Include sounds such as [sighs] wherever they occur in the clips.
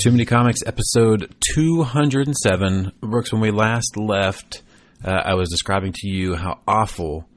Too Many Comics, episode 207. Brooks, when we last left, uh, I was describing to you how awful,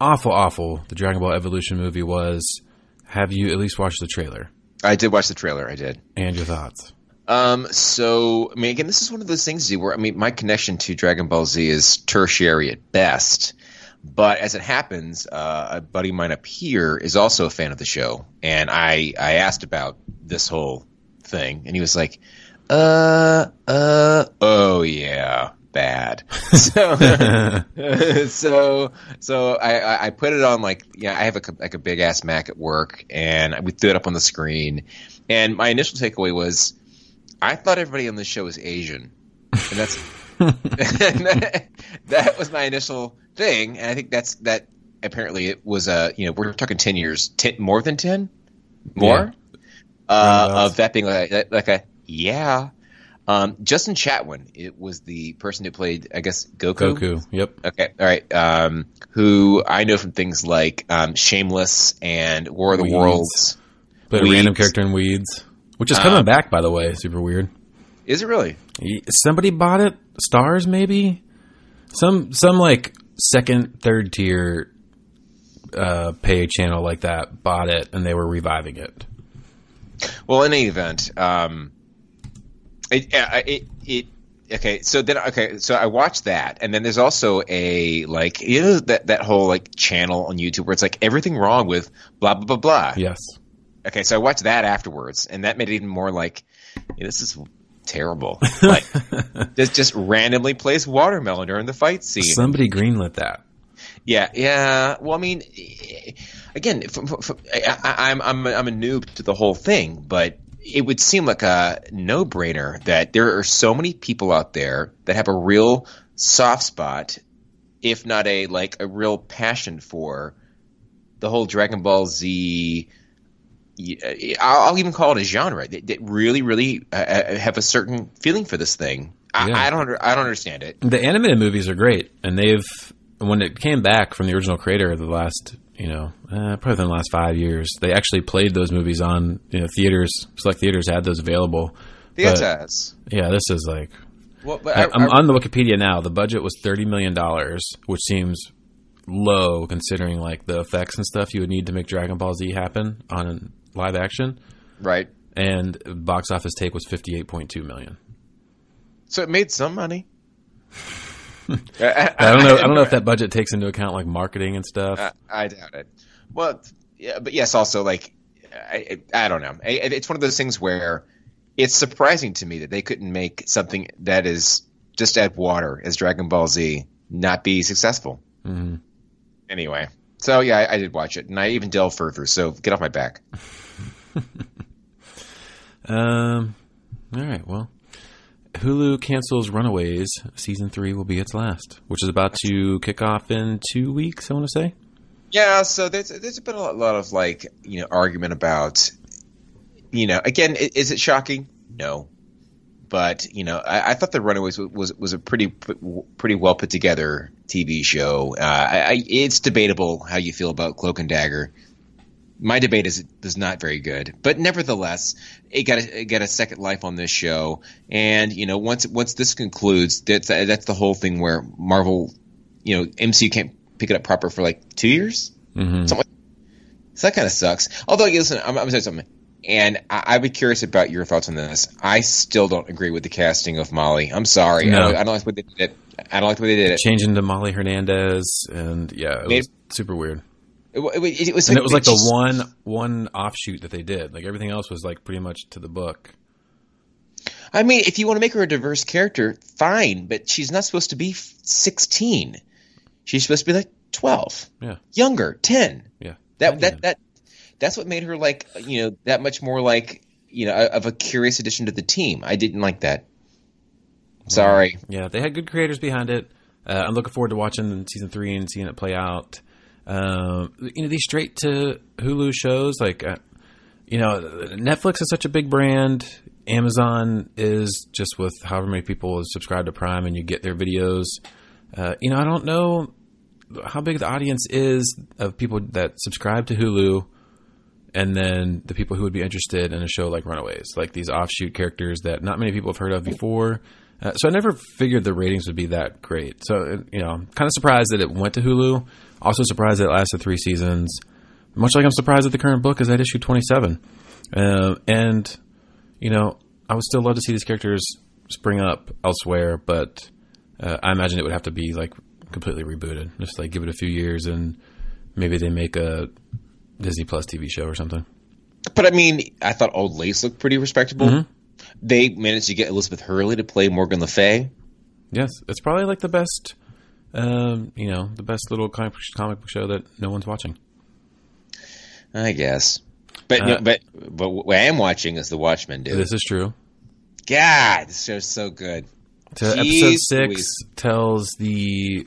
awful, awful the Dragon Ball Evolution movie was. Have you at least watched the trailer? I did watch the trailer. I did. And your thoughts? Um, so, I mean, again, this is one of those things where, I mean, my connection to Dragon Ball Z is tertiary at best. But as it happens, uh, a buddy of mine up here is also a fan of the show, and I I asked about this whole thing, and he was like, "Uh, uh, oh yeah, bad." [laughs] [laughs] so, so, so I I put it on like yeah, I have a like a big ass Mac at work, and we threw it up on the screen, and my initial takeaway was, I thought everybody on this show was Asian, and that's. [laughs] that, that was my initial thing, and I think that's that. Apparently, it was a you know we're talking ten years, ten, more than ten, more Yeah. Uh, of that being like, like a yeah. Um, Justin Chatwin, it was the person who played, I guess, Goku. Goku. Yep. Okay, all right. Um, who I know from things like um, Shameless and War of the Worlds. Played a random character in Weeds, which is coming Um, back, by the way. Super weird. Is it really? Somebody bought it. Starz, maybe. Some some like second, third tier uh, pay channel like that bought it, and they were reviving it. Well, in any event, um, it, it, it, okay. So then, okay. So I watched that, and then there's also a like you know that that whole like channel on YouTube where it's like everything wrong with blah blah blah blah. Yes. Okay, so I watched that afterwards, and that made it even more like yeah, this is terrible. [laughs] Like just just randomly plays watermelon during the fight scene. Somebody greenlit that. Yeah, yeah. Well, I mean, again, I, I'm I'm a, I'm a noob to the whole thing, but it would seem like a no-brainer that there are so many people out there that have a real soft spot, if not a like a real passion for the whole Dragon Ball Z. y- I'll even call it a genre that, that really, really uh, uh, have a certain feeling for this thing. I, Yeah. I don't, I don't understand it. The animated movies are great, and they've when it came back from the original creator the last you know uh, probably in the last five years, they actually played those movies on you know theaters. Select theaters had those available. Theaters. But- Yeah, this is like Well, but I, I- on the Wikipedia now. The budget was thirty million dollars, which seems low considering like the effects and stuff you would need to make Dragon Ball Z happen on live action. right. And box office take was fifty eight point two million. So it made some money. [laughs] I don't know. I don't know if [laughs] that budget takes into account like marketing and stuff. I, I doubt it. Well, yeah, but yes, also like I, I don't know. It's one of those things where it's surprising to me that they couldn't make something that is just add water as Dragon Ball Z not be successful. Mhm. Anyway, so yeah, I, I did watch it, and I even delved further. So get off my back. [laughs] Um. All right. Well, Hulu cancels Runaways. Season three will be its last, which is about to kick off in two weeks. I want to say. Yeah, so there's there's been a lot, of like you know argument about you know again is it shocking? No, but you know I, I thought the Runaways was was, was a pretty pretty well put together TV show. Uh, I, I, it's debatable how you feel about Cloak and Dagger. My debate is is not very good, but nevertheless, it got a, it got a second life on this show. And you know once once this concludes, that's that's the whole thing where Marvel, you know MCU can't pick it up proper for like two years. Mm-hmm. So that kind of sucks. Although, listen, I'm, I'm going to say something. And I, I'd be curious about your thoughts on this. I still don't agree with the casting of Molly. I'm sorry. I, No. don't, I don't like what they did it. I don't like the way they did it. Changing to Molly Hernandez, and yeah, it Maybe- was super weird. It, it, it was And it was like the one one offshoot that they did. Like everything else was like pretty much to the book. I mean, if you want to make her a diverse character, fine, but she's not supposed to be 16. She's supposed to be like 12, Yeah, younger, 10. yeah. That that that that's what made her like you know that much more like you know of a curious addition to the team. I didn't like that. Sorry. Yeah, they had good creators behind it. Uh, I'm looking forward to watching season three and seeing it play out. Um, you know, these straight to Hulu shows, like, uh, you know, Netflix is such a big brand. Amazon is just with however many people subscribe to Prime and you get their videos. Uh, you know, I don't know how big the audience is of people that subscribe to Hulu and then the people who would be interested in a show like Runaways, like these offshoot characters that not many people have heard of before. Uh, so I never figured the ratings would be that great. So uh, you know, I'm kind of surprised that it went to Hulu. Also surprised that it lasted three seasons. Much like I'm surprised that the current book is at issue 27. Uh, and you know, I would still love to see these characters spring up elsewhere, but uh, I imagine it would have to be like completely rebooted. Just like give it a few years and maybe they make a Disney Plus TV show or something. But I mean, I thought Old Lace looked pretty respectable. Mm-hmm. They managed to get Elizabeth Hurley to play Morgan Le Fay. Yes, it's probably like the best, um, you know, the best little comic, comic book show that no one's watching. I guess. But Uh, no, but but what I am watching is The Watchmen, dude. This is true. God, this show's so good. To episode six tells the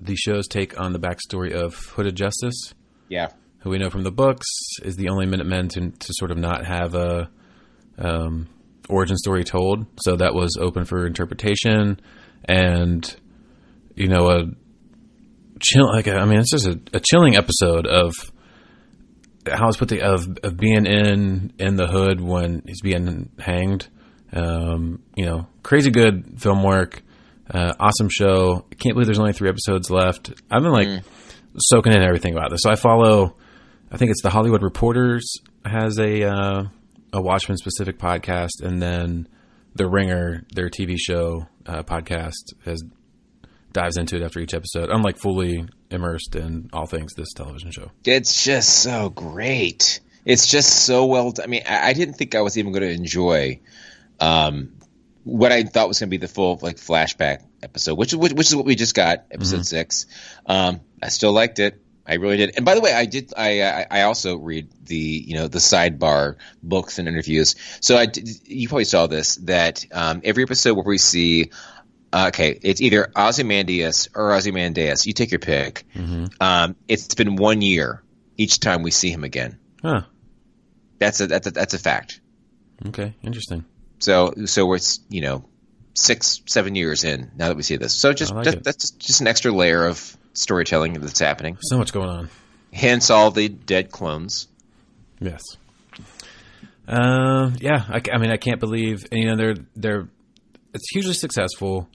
the show's take on the backstory of Hooded Justice, Yeah. who we know from the books is the only Minutemen to to sort of not have a um, origin story told. So that was open for interpretation, and you know a chill like I mean it's just a, a chilling episode of how it's put the of of being in in the hood when he's being hanged. Um, you know, crazy good film work. Uh, awesome show. I can't believe there's only three episodes left. I've been like soaking in everything about this. So I follow. I think it's the Hollywood Reporters has a uh, a Watchmen specific podcast, and then the Ringer, their TV show uh, podcast, has dives into it after each episode. I'm like fully immersed in all things this television show. It's just so great. It's just so well done. I mean, I, I didn't think I was even going to enjoy um, what I thought was going to be the full like flashback episode, which, which which is what we just got, episode six. Um, I still liked it. I really did. And by the way, I did. I I, I also read the you know the sidebar books and interviews. So I did, you probably saw this that um, every episode where we see. Uh, okay, it's either Ozymandias or Ozymandias. You take your pick. Um, it's been one year each time we see him again. Huh. That's a that's a that's a fact. Okay. Interesting. So so we're you know six seven years in now that we see this. So just, like it. that's just, an extra layer of storytelling that's happening. So much going on. Hence all the dead clones. Yes. Um. yeah. I, I mean, I can't believe. You know, they're they're. It's hugely successful.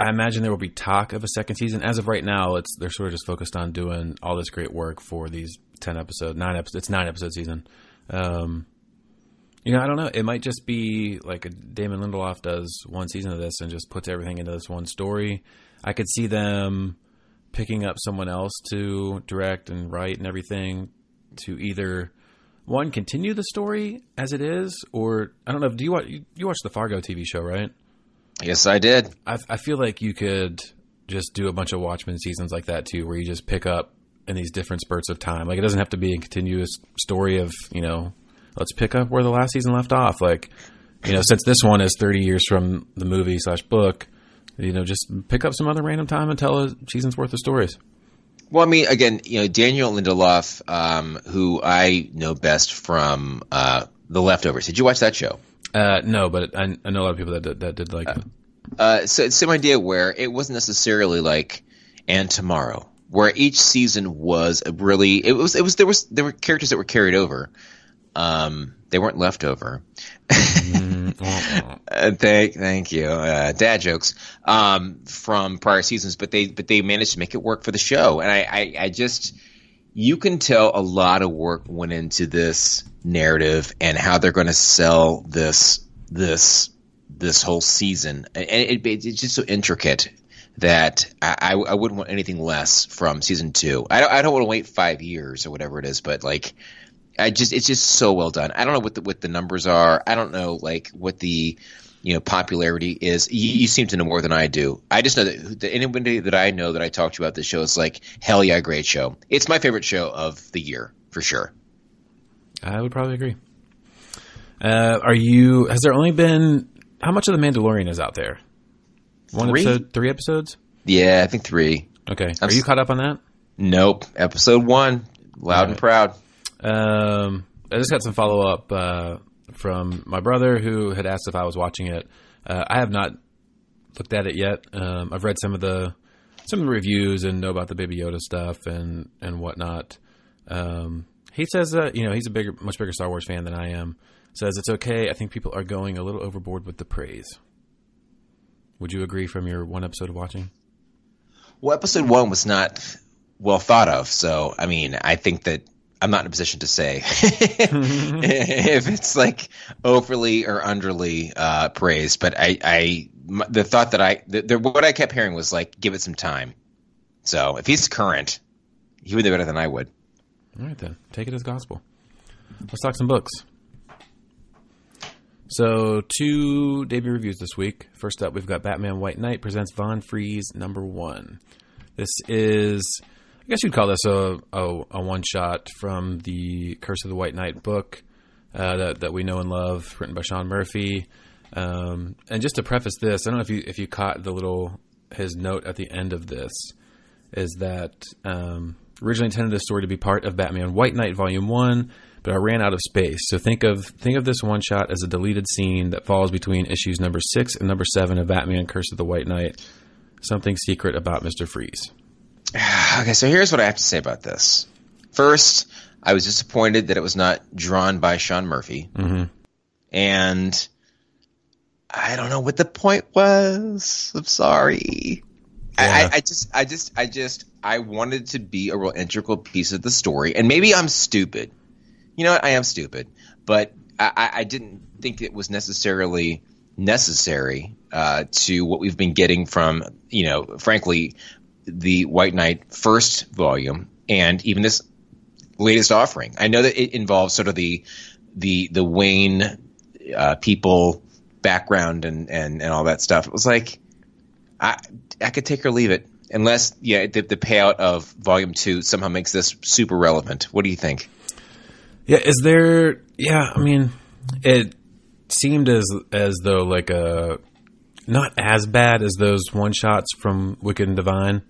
I imagine there will be talk of a second season. As of right now, it's they're sort of just focused on doing all this great work for these ten episode, nine episodes. It's nine episode season. Um. You know, I don't know. It might just be like Damon Lindelof does one season of this and just puts everything into this one story. I could see them picking up someone else to direct and write and everything to either one continue the story as it is, or I don't know. Do you watch you, you watch the Fargo TV show, right? Yes, I did. I, I feel like you could just do a bunch of Watchmen seasons like that too, where you just pick up in these different spurts of time. Like it doesn't have to be a continuous story of you know, let's pick up where the last season left off. Like you know, since this one is thirty years from the movie slash book, you know, just pick up some other random time and tell a season's worth of stories. Well, I mean, again, you know, Daniel Lindelof, um, who I know best from uh, The Leftovers. Did you watch that show? Uh, no, but I, I know a lot of people that did, that did like it. Uh, so it's the same idea where it wasn't necessarily like and tomorrow, where each season was a really it was it was there was there were characters that were carried over. Um, they weren't left over. [laughs] Uh, thank, thank you. Uh, dad jokes um, from prior seasons, but they but they managed to make it work for the show, and I, I, I just you can tell a lot of work went into this narrative and how they're going to sell this this this whole season, and it, it, it's just so intricate that I, I, wouldn't want anything less from season two. I don't, I don't want to wait five years or whatever it is, but like I just it's just so well done. I don't know what the what the numbers are. I don't know like what the you know popularity is. You, you seem to know more than I do. I just know that, that anybody that I know that I talked to about this show is like hell yeah, great show. It's my favorite show of the year for sure. I would probably agree. Uh, are you? Has there only been how much of the Mandalorian is out there? One Three? episode, three episodes. Yeah, I think three. Okay, I'm are you caught up on that? Nope, episode one, loud and proud. Um, I just got some follow up uh, from my brother who had asked if I was watching it. Uh, I have not looked at it yet. Um, I've read some of the some of the reviews and know about the Baby Yoda stuff and and whatnot. Um, He says that you know he's a bigger, much bigger Star Wars fan than I am. Says it's okay. I think people are going a little overboard with the praise. Would you agree from your one episode of watching? Well, episode one was not well thought of, so I mean, I think that I'm not in a position to say [laughs] [laughs] if it's like overly or underly uh, praised. But I, I, the thought that I, the, the, what I kept hearing was like, give it some time. So if he's current, he would do better than I would. All right, then take it as gospel. Let's talk some books. So, two debut reviews this week. First up, we've got Batman White Knight presents Von Freeze number one. This is, I guess you'd call this a, a, a one shot from the Curse of the White Knight book uh, that, that we know and love, written by Sean Murphy. Um, and just to preface this, I don't know if you if you caught the little his note at the end of this is that um, originally intended this story to be part of Batman White Knight Volume One, but I ran out of space. So think of think of this one shot as a deleted scene that falls between issues number six and number seven of Batman Curse of the White Knight. Something secret about Mister Freeze. [sighs] okay, so here's what I have to say about this. First, I was disappointed that it was not drawn by Sean Murphy, mm-hmm. and I don't know what the point was. I'm sorry. Yeah. I, I, just, I just, I just, I wanted to be a real integral piece of the story, and maybe I'm stupid. You know what? I am stupid, but I, I didn't think it was necessarily necessary uh, to what we've been getting from, you know, frankly, the White Knight first volume and even this latest offering. I know that it involves sort of the the the Wayne uh, people background and, and, and all that stuff. It was like I I could take or leave it unless yeah the, the payout of volume two somehow makes this super relevant. What do you think? Yeah, is there? Yeah, I mean, it seemed as as though like a not as bad as those one shots from Wicked and Divine,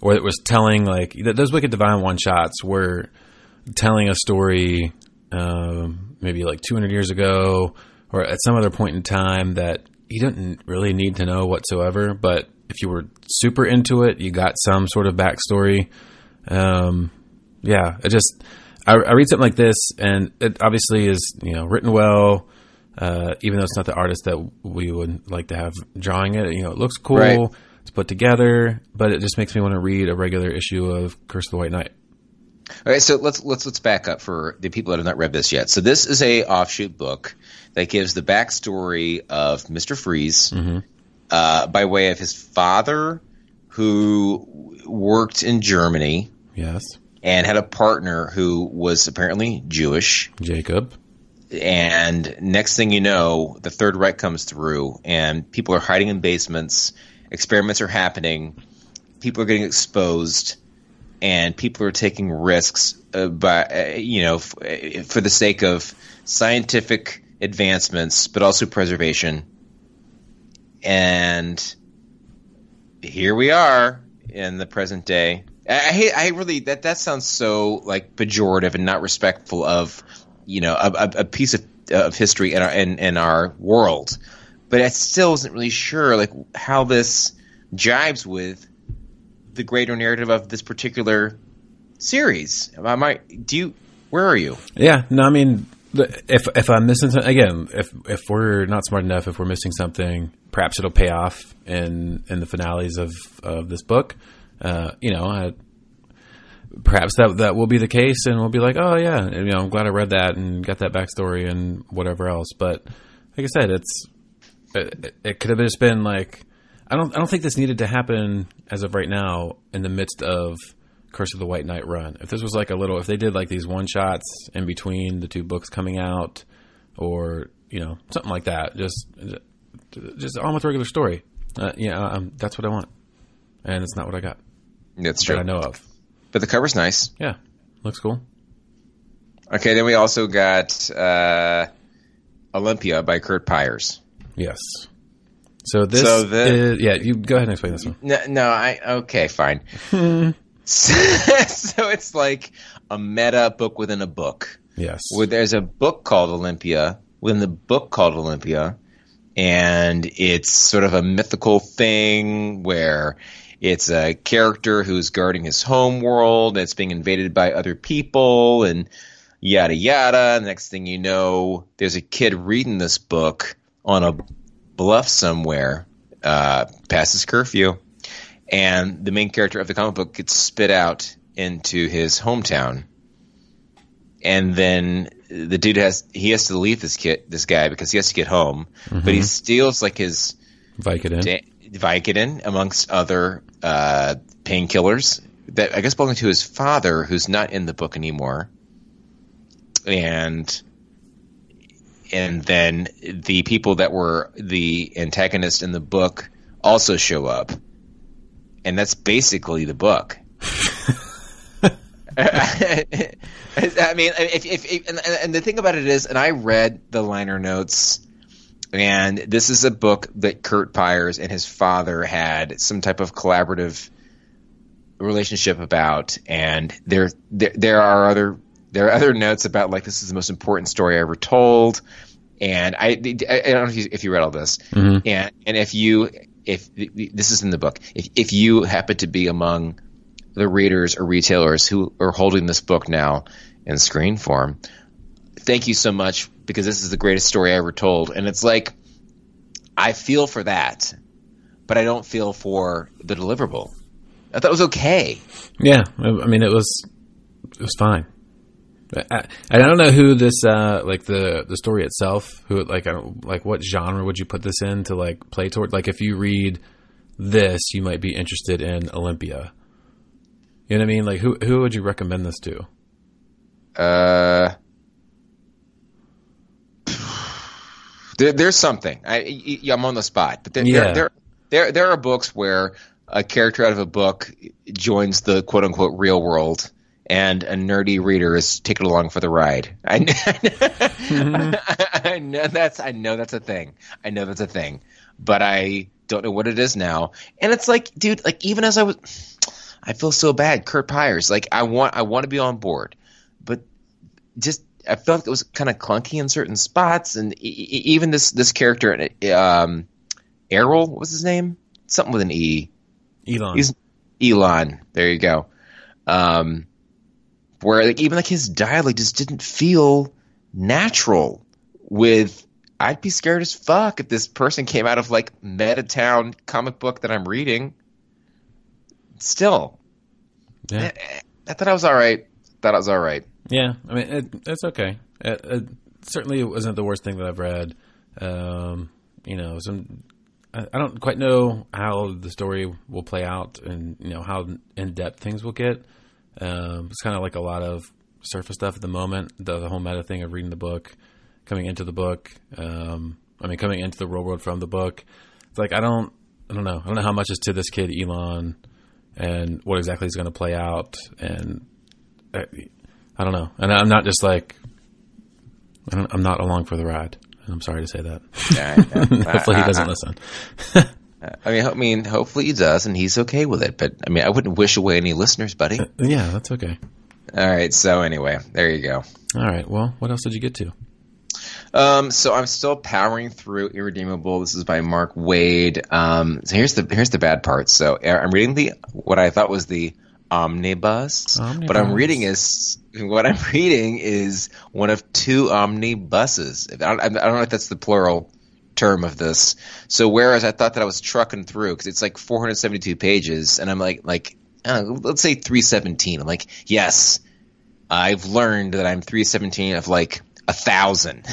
or it was telling like those Wicked Divine one shots were telling a story, um, maybe like 200 years ago, or at some other point in time that you didn't really need to know whatsoever. But if you were super into it, you got some sort of backstory. Um, yeah, it just I, I, read something like this, and it obviously is you know written well. Uh, even though it's not the artist that we would like to have drawing it, you know, it looks cool. Right. Put together, but it just makes me want to read a regular issue of Curse of the White Knight. All right, so let's let's let's back up for the people that have not read this yet. So this is a offshoot book that gives the backstory of Mister Freeze mm-hmm. uh, by way of his father, who worked in Germany. Yes. And had a partner who was apparently Jewish. Jacob. And next thing you know, the Third Reich comes through, and people are hiding in basements. Experiments are happening. People are getting exposed and people are taking risks uh, by uh, you know f- uh, for the sake of scientific advancements, but also preservation. And here we are in the present day. I. I really that that sounds so like pejorative and not respectful of you know a, a piece of of history in our in, in our world. But I still wasn't really sure like how this jives with the greater narrative of this particular series. I might do you where are you? Yeah, no, I mean if if I'm missing something again, if if we're not smart enough, if we're missing something, perhaps it'll pay off in in the finales of of this book. Uh, you know, I, perhaps that that will be the case, and we'll be like, oh yeah, you know, I'm glad I read that and got that backstory and whatever else. But like I said, it's it, it could have just been like I don't I don't think this needed to happen as of right now in the midst of Curse of the White Knight run. If this was like a little, if they did like these one shots in between the two books coming out, or you know something like that, just just with regular story. Uh, yeah, um, that's what I want, and it's not what I got. That's true. I know of. But the cover's nice. Yeah, looks cool. Okay, then we also got uh, Olympia by Curt Pires. Yes. So this, so the, is, yeah, you go ahead and explain this one. No, no I okay, fine. [laughs] so, [laughs] so it's like a meta book within a book. Yes. Where there's a book called Olympia within the book called Olympia, and it's sort of a mythical thing where it's a character who's guarding his home world that's being invaded by other people and yada yada. Next thing you know, there's a kid reading this book on a bluff somewhere uh, past his curfew, and the main character of the comic book gets spit out into his hometown. And then the dude has he has to leave this kid this guy because he has to get home, mm-hmm. but he steals like his Vicodin. Da- Vicodin, amongst other uh, painkillers that I guess belong to his father, who's not in the book anymore. And and then the people that were the antagonist in the book also show up, and that's basically the book. [laughs] [laughs] I mean, if, if, if and, and, the thing about it is, and I read the liner notes and this is a book that Curt Pires and his father had some type of collaborative relationship about. And there, there, there are other there are other notes about like this is the most important story I ever told. And I, I, don't know if you, if you read all this. Mm-hmm. And and if you if this is in the book, if if you happen to be among the readers or retailers who are holding this book now in screen form, thank you so much because this is the greatest story I ever told. And it's like, I feel for that, but I don't feel for the deliverable. I thought it was okay. Yeah, I mean, it was it was fine. I, I don't know who this uh, like the the story itself. Who like I don't, like what genre would you put this in to like play toward? Like if you read this, you might be interested in Olympia. You know what I mean? Like who who would you recommend this to? Uh, there, there's something. I, I'm on the spot, but there, yeah. there, there, there, there are books where a character out of a book joins the quote unquote real world and a nerdy reader is taken along for the ride. I, [laughs] mm-hmm. I know that's I know that's a thing. I know that's a thing, but I don't know what it is now. And it's like, dude, like even as I was, I feel so bad. Curt Pires, like I want I want to be on board, but just I felt like it was kind of clunky in certain spots, and even this this character, um, Errol, what was his name? Something with an E. Elon. He's Elon. There you go. Um, where like even like his dialogue just didn't feel natural. With I'd be scared as fuck if this person came out of like Metatown comic book that I'm reading. Still, yeah. I, I thought I was all right. Thought I was all right. Yeah, I mean it, it's okay. It, it, certainly wasn't the worst thing that I've read. Um, you know, some I, I, don't quite know how the story will play out, and you know how in depth things will get. Um, it's kind of like a lot of surface stuff at the moment. The, the, whole meta thing of reading the book, coming into the book. Um, I mean, coming into the real world from the book. It's like I don't, I don't know. I don't know how much is to this kid Elon, and what exactly is going to play out, and. Uh, I don't know, and I'm not just like I am not along for the ride. I'm sorry to say that. Yeah, yeah. [laughs] hopefully he doesn't [laughs] listen. [laughs] I mean, I mean, hopefully he does, and he's okay with it. But I mean, I wouldn't wish away any listeners, buddy. Uh, yeah, that's okay. All right. So anyway, there you go. All right. Well, what else did you get to? Um, so I'm still powering through Irredeemable. This is by Mark Waid. Um, so here's the here's the bad part. So I'm reading the what I thought was the omnibus. omnibus. What I'm reading is what I'm [laughs] reading is one of two omnibuses. I don't, I don't know if that's the plural term of this. So whereas I thought that I was trucking through because it's like 472 pages, and I'm like like know, let's say 317. I'm like yes, I've learned that I'm 317 of like a thousand.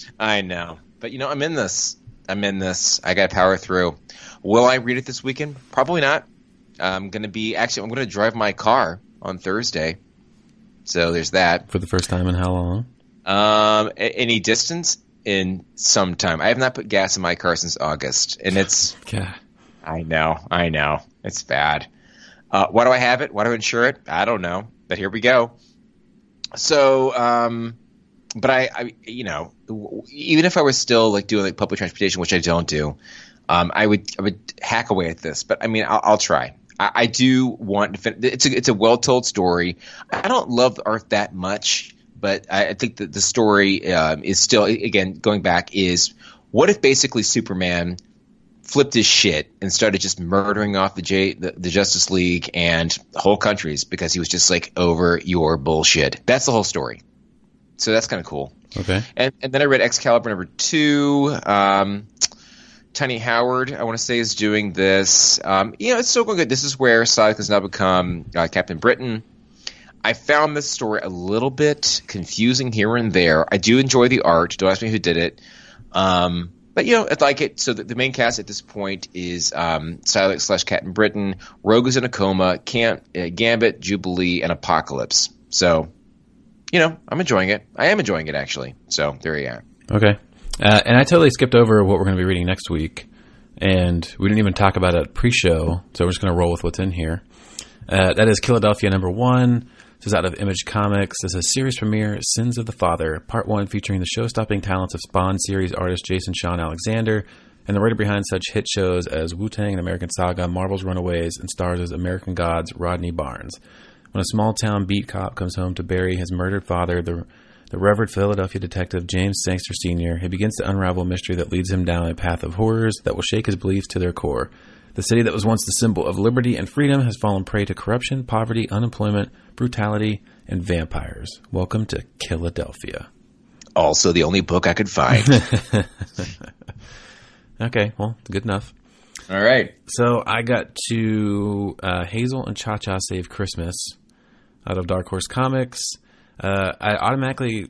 [laughs] I know, but you know I'm in this. I'm in this. I got to power through. Will I read it this weekend? Probably not. I'm going to be actually. I'm going to drive my car on Thursday, so there's that. For the first time in how long? Um, any distance in some time. I have not put gas in my car since August, and it's. [laughs] God. I know, I know, it's bad. Uh, why do I have it? Why do I insure it? I don't know, but here we go. So, um, but I, I, you know, even if I was still like doing like public transportation, which I don't do, um, I would I would hack away at this. But I mean, I'll, I'll try. I, I do want to. Fin- it's a it's a well told story. I don't love the art that much, but I, I think that the story um, is still again going back is what if basically Superman flipped his shit and started just murdering off the, J, the the Justice League and whole countries because he was just like over your bullshit. That's the whole story. So that's kind of cool. Okay. And and then I read Excalibur number two. Um, Tini Howard, I want to say, is doing this. Um, you know, it's still going good. This is where Psylocke has now become uh, Captain Britain. I found this story a little bit confusing here and there. I do enjoy the art. Don't ask me who did it. Um, but you know, I like it. So the, the main cast at this point is um, Psylocke slash Captain Britain. Rogue is in a coma. Can't uh, Gambit, Jubilee, and Apocalypse. So, you know, I'm enjoying it. I am enjoying it actually. So there you are. Okay. Uh, and I totally skipped over what we're going to be reading next week, and we didn't even talk about it pre-show, so we're just going to roll with what's in here. Uh, that is Killadelphia number one. This is out of Image Comics. This is a series premiere, Sins of the Father, part one, featuring the show-stopping talents of Spawn series artist Jason Shawn Alexander and the writer behind such hit shows as Wu Tang and American Saga, Marvel's Runaways, and stars as American Gods Rodney Barnes. When a small town beat cop comes home to bury his murdered father, the the Reverend Philadelphia detective James Sangster Sr. He begins to unravel a mystery that leads him down a path of horrors that will shake his beliefs to their core. The city that was once the symbol of liberty and freedom has fallen prey to corruption, poverty, unemployment, brutality, and vampires. Welcome to Killadelphia. Also, the only book I could find. [laughs] Okay, well, good enough. All right. So I got to uh, Hazel and Cha Cha Save Christmas out of Dark Horse Comics. Uh, I automatically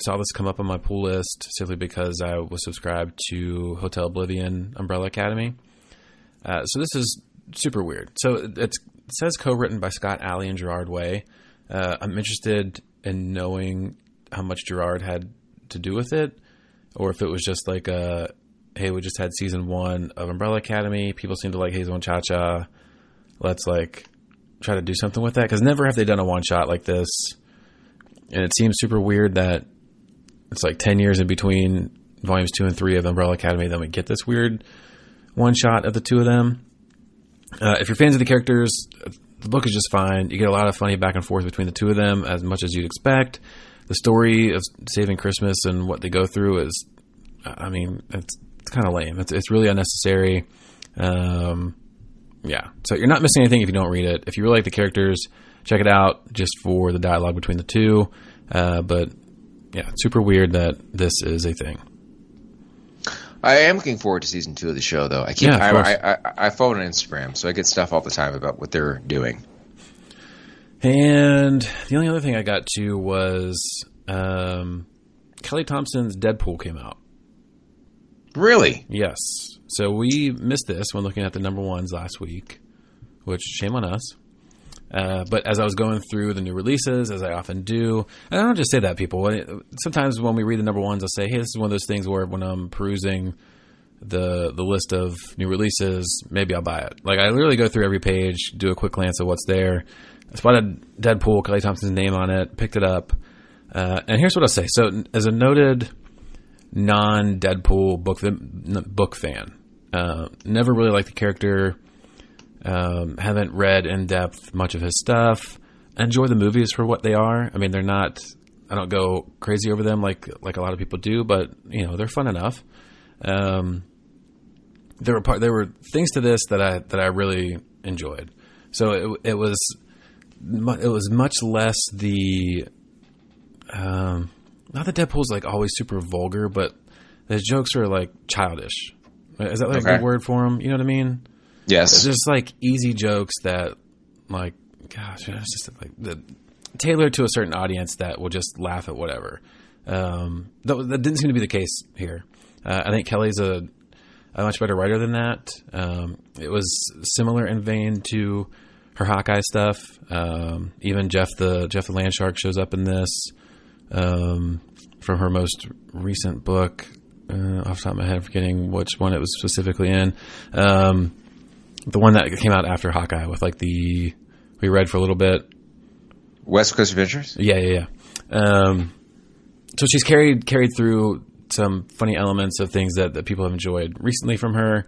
saw this come up on my pull list simply because I was subscribed to Hotel Oblivion Umbrella Academy. Uh, so this is super weird. So it's, it says co-written by Scott Allie and Gerard Way. Uh, I'm interested in knowing how much Gerard had to do with it, or if it was just like a hey, we just had season one of Umbrella Academy. People seem to like Hazel and Cha Cha. Let's like try to do something with that because never have they done a one shot like this, and it seems super weird that it's like ten years in between volumes two and three of Umbrella Academy. Then we get this weird one shot of the two of them. Uh, if you're fans of the characters, the book is just fine. You get a lot of funny back and forth between the two of them, as much as you'd expect. The story of saving Christmas and what they go through is, I mean, it's, it's kind of lame. It's, it's really unnecessary. Um, yeah. So you're not missing anything if you don't read it. If you really like the characters, check it out just for the dialogue between the two. Uh, but yeah, it's super weird that this is a thing. I am looking forward to season two of the show, though. I keep Yeah, I. I, I, I follow on Instagram, so I get stuff all the time about what they're doing. And the only other thing I got to was um, Kelly Thompson's Deadpool came out. Really? Yes. So we missed this when looking at the number ones last week, which shame on us. Uh, but as I was going through the new releases, as I often do, and I don't just say that, people. Sometimes when we read the number ones, I'll say, "Hey, this is one of those things where when I'm perusing the the list of new releases, maybe I'll buy it." Like I literally go through every page, do a quick glance at what's there. I spotted Deadpool, Kelly Thompson's name on it, picked it up, uh, and here's what I'll say. So, as a noted non Deadpool book book fan. Uh, never really liked the character. Um, haven't read in depth much of his stuff. Enjoy the movies for what they are. I mean, they're not. I don't go crazy over them like like a lot of people do, but you know they're fun enough. Um, there were part, there were things to this that I that I really enjoyed. So it, it was it was much less the um, not that Deadpool's like always super vulgar, but the jokes are like childish. Is that like a good word for them? You know what I mean? Yes. Just like easy jokes that, like, gosh, it's just like the, tailored to a certain audience that will just laugh at whatever. Um, that, that didn't seem to be the case here. Uh, I think Kelly's a, a much better writer than that. Um, it was similar in vein to her Hawkeye stuff. Um, even Jeff the Jeff the Land Shark shows up in this um, from her most recent book. Uh, off the top of my head, I'm forgetting which one it was specifically in. Um, the one that came out after Hawkeye with like the we read for a little bit. West Coast Adventures? Yeah, yeah, yeah. Um, so she's carried carried through some funny elements of things that, that people have enjoyed recently from her,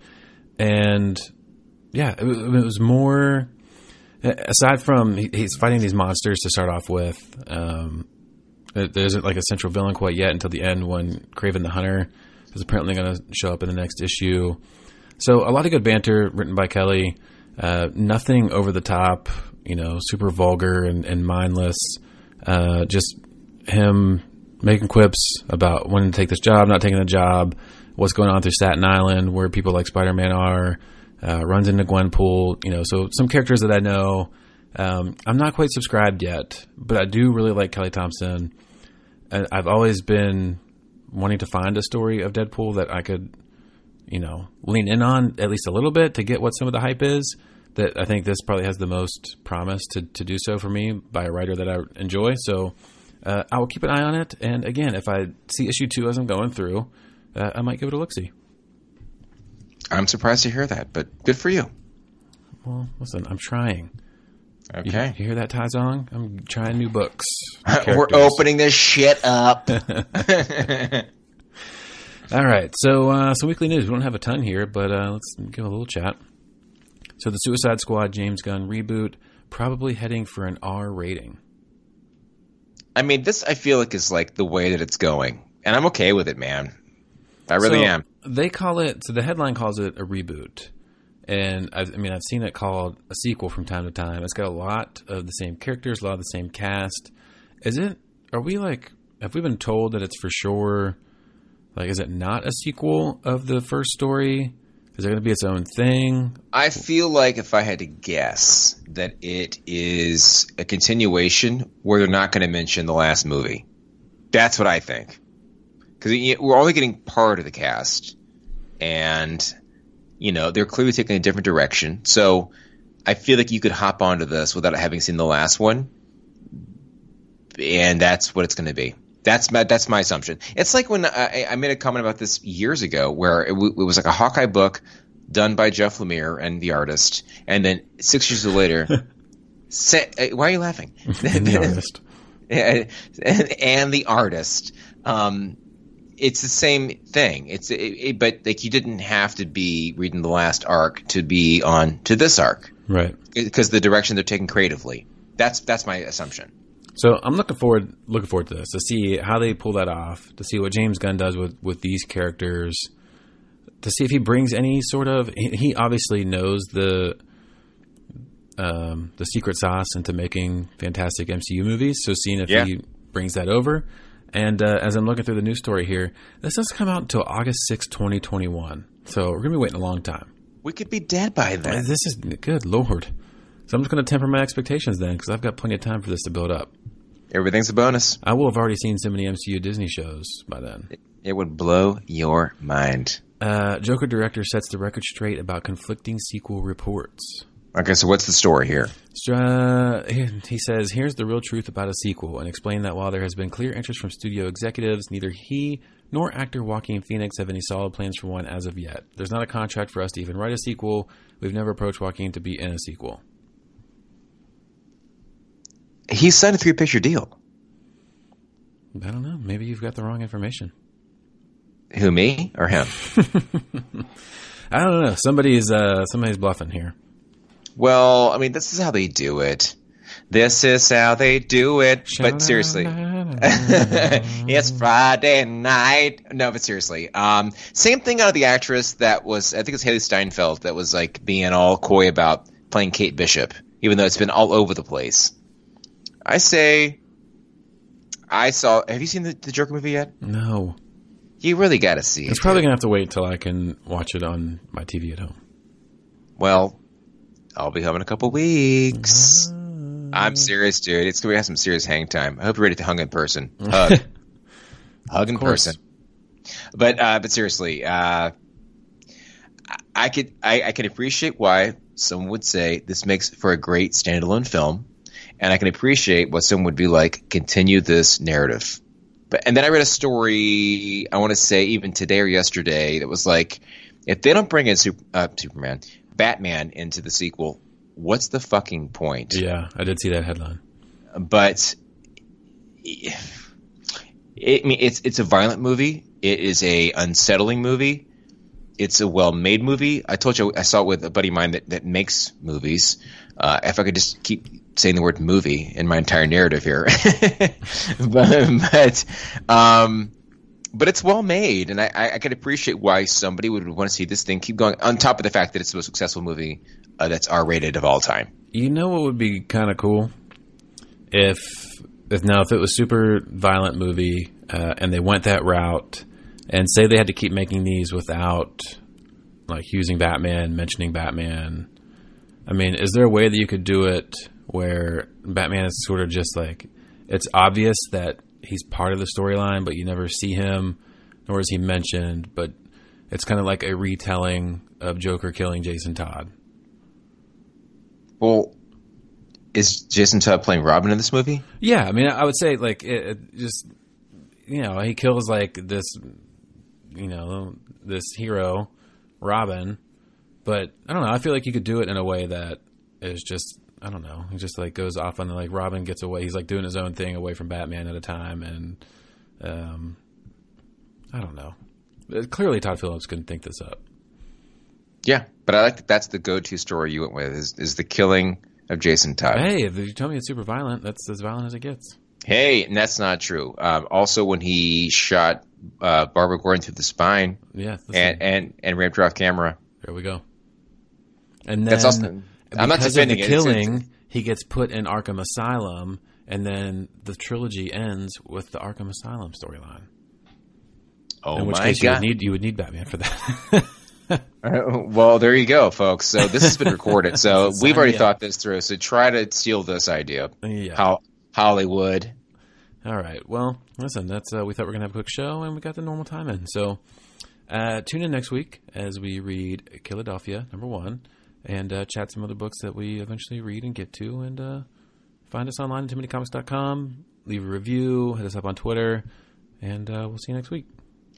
and yeah, it, was- it was more. Aside from he, he's fighting these monsters to start off with, um, there there isn't like a central villain quite yet until the end when Kraven the Hunter is apparently going to show up in the next issue. So a lot of good banter written by Kelly. Uh, nothing over the top, you know, super vulgar and, and mindless. Uh, just him making quips about wanting to take this job, not taking the job, what's going on through Staten Island, where people like Spider Man are. Uh, runs into Gwenpool, you know. So some characters that I know. Um, I'm not quite subscribed yet, but I do really like Kelly Thompson. I've always been wanting to find a story of Deadpool that I could, you know, lean in on at least a little bit to get what some of the hype is. That I think this probably has the most promise to, to do so for me by a writer that I enjoy. So uh, I will keep an eye on it. And again, if I see issue two as I'm going through, uh, I might give it a look see. I'm surprised to hear that, but good for you. Well, listen, I'm trying. Okay. You, you hear that, Taizong? I'm trying new books. [laughs] We're opening this shit up. [laughs] [laughs] All right, so uh, some weekly news. We don't have a ton here, but uh, let's give a little chat. So the Suicide Squad James Gunn reboot probably heading for an R rating. I mean, this I feel like is like the way that it's going, and I'm okay with it, man. I really So, am. They call it. So the headline calls it a reboot, and I've, I mean I've seen it called a sequel from time to time. It's got a lot of the same characters, a lot of the same cast. Is it? Are we like? Have we been told that it's for sure? Like, is it not a sequel of the first story? Is it going to be its own thing? I feel like if I had to guess that it is a continuation where they're not going to mention the last movie. That's what I think. Because we're only getting part of the cast, and you know they're clearly taking a different direction. So I feel like you could hop onto this without having seen the last one, and that's what it's going to be. That's my that's my assumption. It's like when I, I made a comment about this years ago, where it, w- it was like a Hawkeye book done by Jeff Lemire and the artist, and then six years later, [laughs] say, uh, why are you laughing? [laughs] the artist. [laughs] and, and the artist. Um, it's the same thing. It's it, it, but like you didn't have to be reading the last arc to be on to this arc Right. because the direction they're taking creatively. That's that's my assumption. So I'm looking forward looking forward to this to see how they pull that off, to see what James Gunn does with with these characters, to see if he brings any sort of. He, he obviously knows the um, the secret sauce into making fantastic MCU movies. So seeing if Yeah. he brings that over, and uh, as I'm looking through the news story here, this doesn't come out until August 6, 2021. So we're gonna be waiting a long time. We could be dead by then. This is good, Lord. So I'm just going to temper my expectations then, because I've got plenty of time for this to build up. Everything's a bonus. I will have already seen so many MCU Disney shows by then. It would blow your mind. Uh, Joker director sets the record straight about conflicting sequel reports. Okay, so what's the story here? Uh, he he says, "Here's the real truth about a sequel," and explained that while there has been clear interest from studio executives, neither he nor actor Joaquin Phoenix have any solid plans for one as of yet. There's not a contract for us to even write a sequel. We've never approached Joaquin to be in a sequel. He signed a three picture deal. I don't know. Maybe you've got the wrong information. Who me or him? [laughs] I don't know. Somebody's uh, somebody's bluffing here. well, I mean, this is how they do it. This is how they do it. But seriously, [laughs] it's Friday night. No, but seriously, um, same thing out of the actress that was, I think it's Hailee Steinfeld that was like being all coy about playing Kate Bishop, even though it's been all over the place. I say, I saw. Have you seen the, the Joker movie yet? no. You really got to see It's it. probably gonna have to wait till I can watch it on my TV at home. Well, I'll be home in a couple weeks. I'm serious, dude. It's gonna have some serious hang time. I hope you're ready to hug in person. Hug, [laughs] hug in course. person. But uh, but seriously, uh, I- could I, I can appreciate why someone would say this makes for a great standalone film, and I can appreciate what someone would be like. Continue this narrative. But and then I read a story. I want to say even today or yesterday that was like, if they don't bring in Super, uh, Superman, Batman into the sequel, what's the fucking point? Yeah, I did see that headline. but it, I mean, it's it's a violent movie. It is a unsettling movie. It's a well made movie. I told you I saw it with a buddy of mine that, that makes movies. Uh, if I could just keep saying the word movie in my entire narrative here, [laughs] but, but um, but it's well made, and I, I, can appreciate why somebody would want to see this thing keep going. On top of the fact that it's the most successful movie uh, that's R rated of all time. You know what would be kind of cool if if now if it was super violent movie uh, and they went that route and say they had to keep making these without like using Batman, mentioning Batman. I mean, is there a way that you could do it where Batman is sort of just like it's obvious that he's part of the storyline, but you never see him, nor is he mentioned, but it's kind of like a retelling of Joker killing Jason Todd. Well, is Jason Todd playing Robin in this movie? Yeah, I mean, I would say like it, it just you know he kills like this you know this hero Robin, but I don't know. I feel like you could do it in a way that is just I don't know. He just like goes off on the, like Robin gets away. He's like doing his own thing away from Batman at a time, and um, I don't know. Clearly, Todd Phillips couldn't think this up. Yeah, but I like that. That's the go-to story you went with is is the killing of Jason Todd. Hey, if you tell me it's super violent, that's as violent as it gets. Hey, and that's not true. Um, also, when he shot uh, Barbara Gordon through the spine, yeah, and, and and ramped her off camera. There we go. And then that's also, I'm not defending the it. killing. It's, it's, he gets put in Arkham Asylum, and then the trilogy ends with the Arkham Asylum storyline. Oh in which my case god! You would, need, you would need Batman for that. [laughs] Uh, well, there you go, folks. So this has been [laughs] recorded. So we've already yeah. thought this through. So try to steal this idea. Yeah. How Hollywood. All right. Well, listen. That's uh, we thought we are gonna have a quick show, and we got the normal time in. So uh, tune in next week as we read Killadelphia number one, and uh, chat some other books that we eventually read and get to, and uh, find us online at timothycomics.com. Leave a review. Hit us up on Twitter, and uh, we'll see you next week.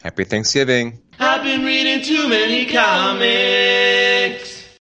Happy Thanksgiving. I've been reading too many comics.